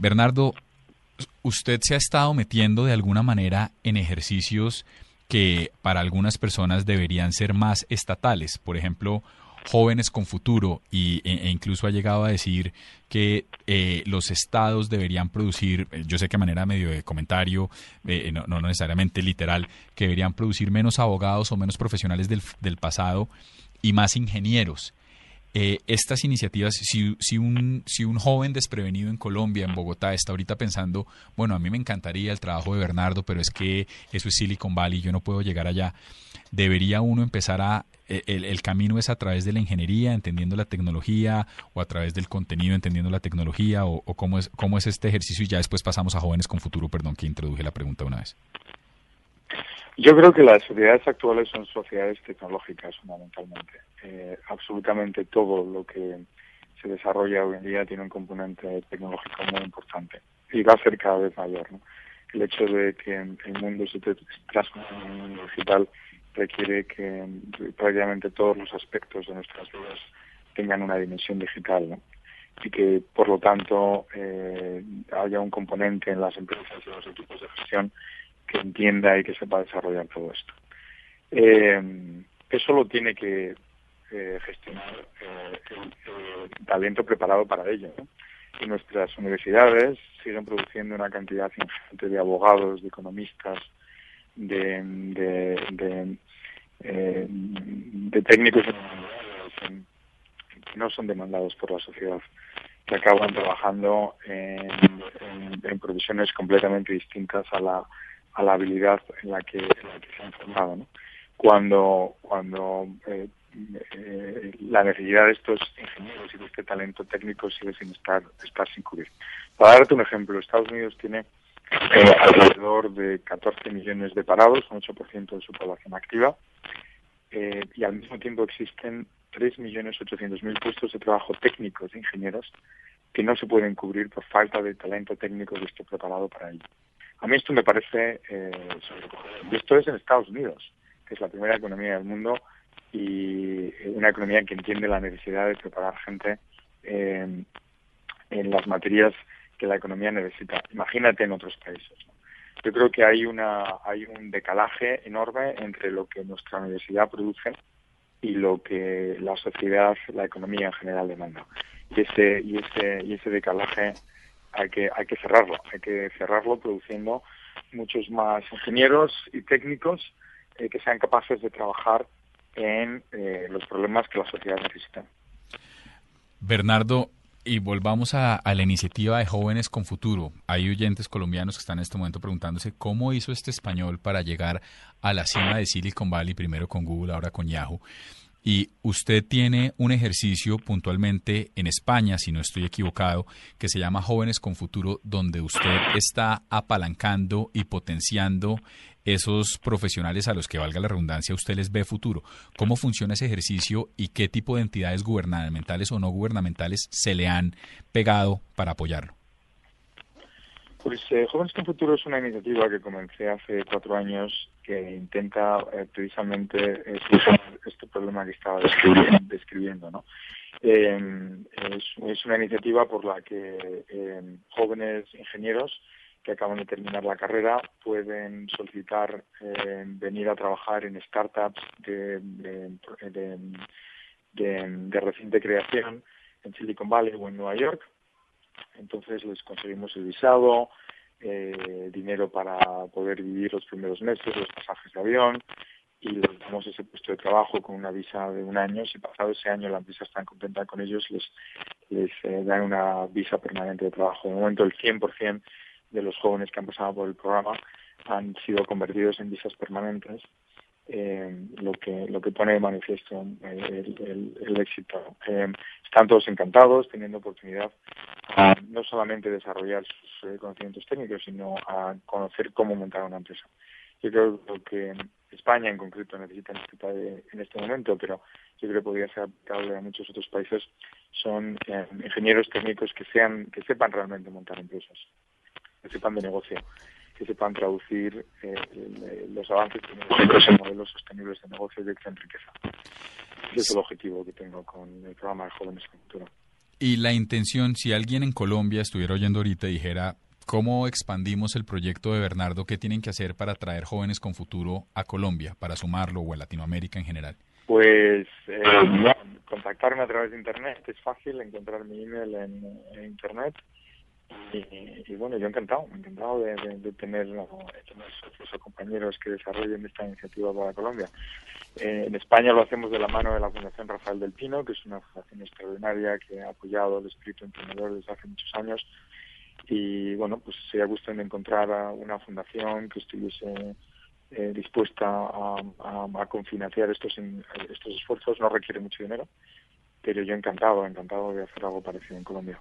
Bernardo, usted se ha estado metiendo de alguna manera en ejercicios que para algunas personas deberían ser más estatales. Por ejemplo, jóvenes con futuro y, e, e, incluso ha llegado a decir que eh, los estados deberían producir, eh, yo sé que manera medio de comentario, eh, no, no, necesariamente literal, que deberían producir menos abogados o menos profesionales del pasado y más ingenieros. Estas iniciativas, si, si, un, si un joven desprevenido en Colombia, en Bogotá, está ahorita pensando, bueno, a mí me encantaría el trabajo de Bernardo, pero es que eso es Silicon Valley, yo no puedo llegar allá, debería uno empezar a eh, el, camino es a través de la ingeniería, entendiendo la tecnología, o a través del contenido, entendiendo la tecnología, o, cómo, es, cómo es este ejercicio y ya después pasamos a jóvenes con futuro, perdón que introduje la pregunta una vez. Yo creo que las sociedades actuales son sociedades tecnológicas fundamentalmente. Eh, absolutamente todo lo que se desarrolla hoy en día tiene un componente tecnológico muy importante y va a ser cada vez mayor. El hecho de que el mundo se transforme en un mundo digital requiere que prácticamente todos los aspectos de nuestras vidas tengan una dimensión digital ¿no? y que por lo tanto eh, haya un componente en las empresas y los equipos de gestión que entienda y que sepa desarrollar todo esto. Eh, eso lo tiene que eh, gestionar el, talento preparado para ello. Y nuestras universidades siguen produciendo una cantidad ingente de abogados, de economistas, de, de, eh, de, técnicos que no son demandados por la sociedad, que acaban trabajando en, profesiones completamente distintas a la, a la habilidad en la que, se han formado. ¿no? Cuando, cuando eh, eh, la necesidad de estos ingenieros y de este talento técnico sigue sin estar, estar sin cubrir. Para darte un ejemplo, Estados Unidos tiene eh, alrededor de 14 millones de parados, un 8% de su población activa, y al mismo tiempo existen 3.800.000 puestos de trabajo técnicos de ingenieros que no se pueden cubrir por falta de talento técnico que esté preparado para ello. A mí esto me parece eh, Y esto es en Estados Unidos, que es la primera economía del mundo y una economía que entiende la necesidad de preparar gente en las materias que la economía necesita. Imagínate en otros países. Yo creo que hay una hay un decalaje enorme entre lo que nuestra universidad produce y lo que la sociedad, la economía en general demanda. Y ese y ese y ese decalaje hay que hay que cerrarlo, hay que cerrarlo produciendo muchos más ingenieros y técnicos eh, que sean capaces de trabajar en eh, los problemas que la sociedad necesita. Bernardo, y volvamos a, la iniciativa de Jóvenes con Futuro. Hay oyentes colombianos que están en este momento preguntándose cómo hizo este español para llegar a la cima de Silicon Valley, primero con Google, ahora con Yahoo. Y usted tiene un ejercicio puntualmente en España, si no estoy equivocado, que se llama Jóvenes con Futuro, donde usted está apalancando y potenciando esos profesionales a los que valga la redundancia usted les ve futuro. ¿Cómo funciona ese ejercicio y qué tipo de entidades gubernamentales o no gubernamentales se le han pegado para apoyarlo? Pues eh, Jóvenes con Futuro es una iniciativa que comencé hace cuatro años que intenta eh, precisamente eh, este problema que estaba describiendo. ¿no? Em, es, es, una iniciativa por la que em, jóvenes ingenieros que acaban de terminar la carrera pueden solicitar eh, venir a trabajar en startups de, de, reciente creación en Silicon Valley o en Nueva York. Entonces les conseguimos el visado, eh, dinero para poder vivir los primeros meses, los pasajes de avión y les damos ese puesto de trabajo con una visa de un año. Si pasado ese año la empresa está contenta con ellos, les, les eh, dan una visa permanente de trabajo. De momento el 100% de los jóvenes que han pasado por el programa han sido convertidos en visas permanentes eh, lo que lo que pone de manifiesto el, el, éxito. Eh, están todos encantados, teniendo oportunidad a, no solamente desarrollar sus conocimientos técnicos, sino a conocer cómo montar una empresa. Yo creo que España en concreto necesita en este momento, pero yo creo que podría ser aplicable a muchos otros países, son eh, ingenieros técnicos que sean que sepan realmente montar empresas, que sepan de negocio, que sepan traducir eh, los avances en modelos sostenibles de negocio y de riqueza. Ese es el objetivo que tengo con el programa de Jóvenes con Futuro. Y la intención, si alguien en Colombia estuviera oyendo ahorita y dijera, ¿Cómo expandimos el proyecto de Bernardo? ¿Qué tienen que hacer para traer jóvenes con futuro a Colombia, para sumarlo o a Latinoamérica en general? Pues eh, contactarme a través de Internet, es fácil encontrar mi email en, Internet. Y, bueno, yo encantado, encantado de, tener, otros compañeros que desarrollen esta iniciativa para Colombia. Eh, en España lo hacemos de la mano de la Fundación Rafael del Pino, que es una fundación extraordinaria que ha apoyado el espíritu emprendedor desde hace muchos años y bueno, pues sería gusto en encontrar una fundación que estuviese eh, dispuesta a, a, a, confinanciar estos, estos esfuerzos. No requiere mucho dinero, pero yo encantado, encantado de hacer algo parecido en Colombia.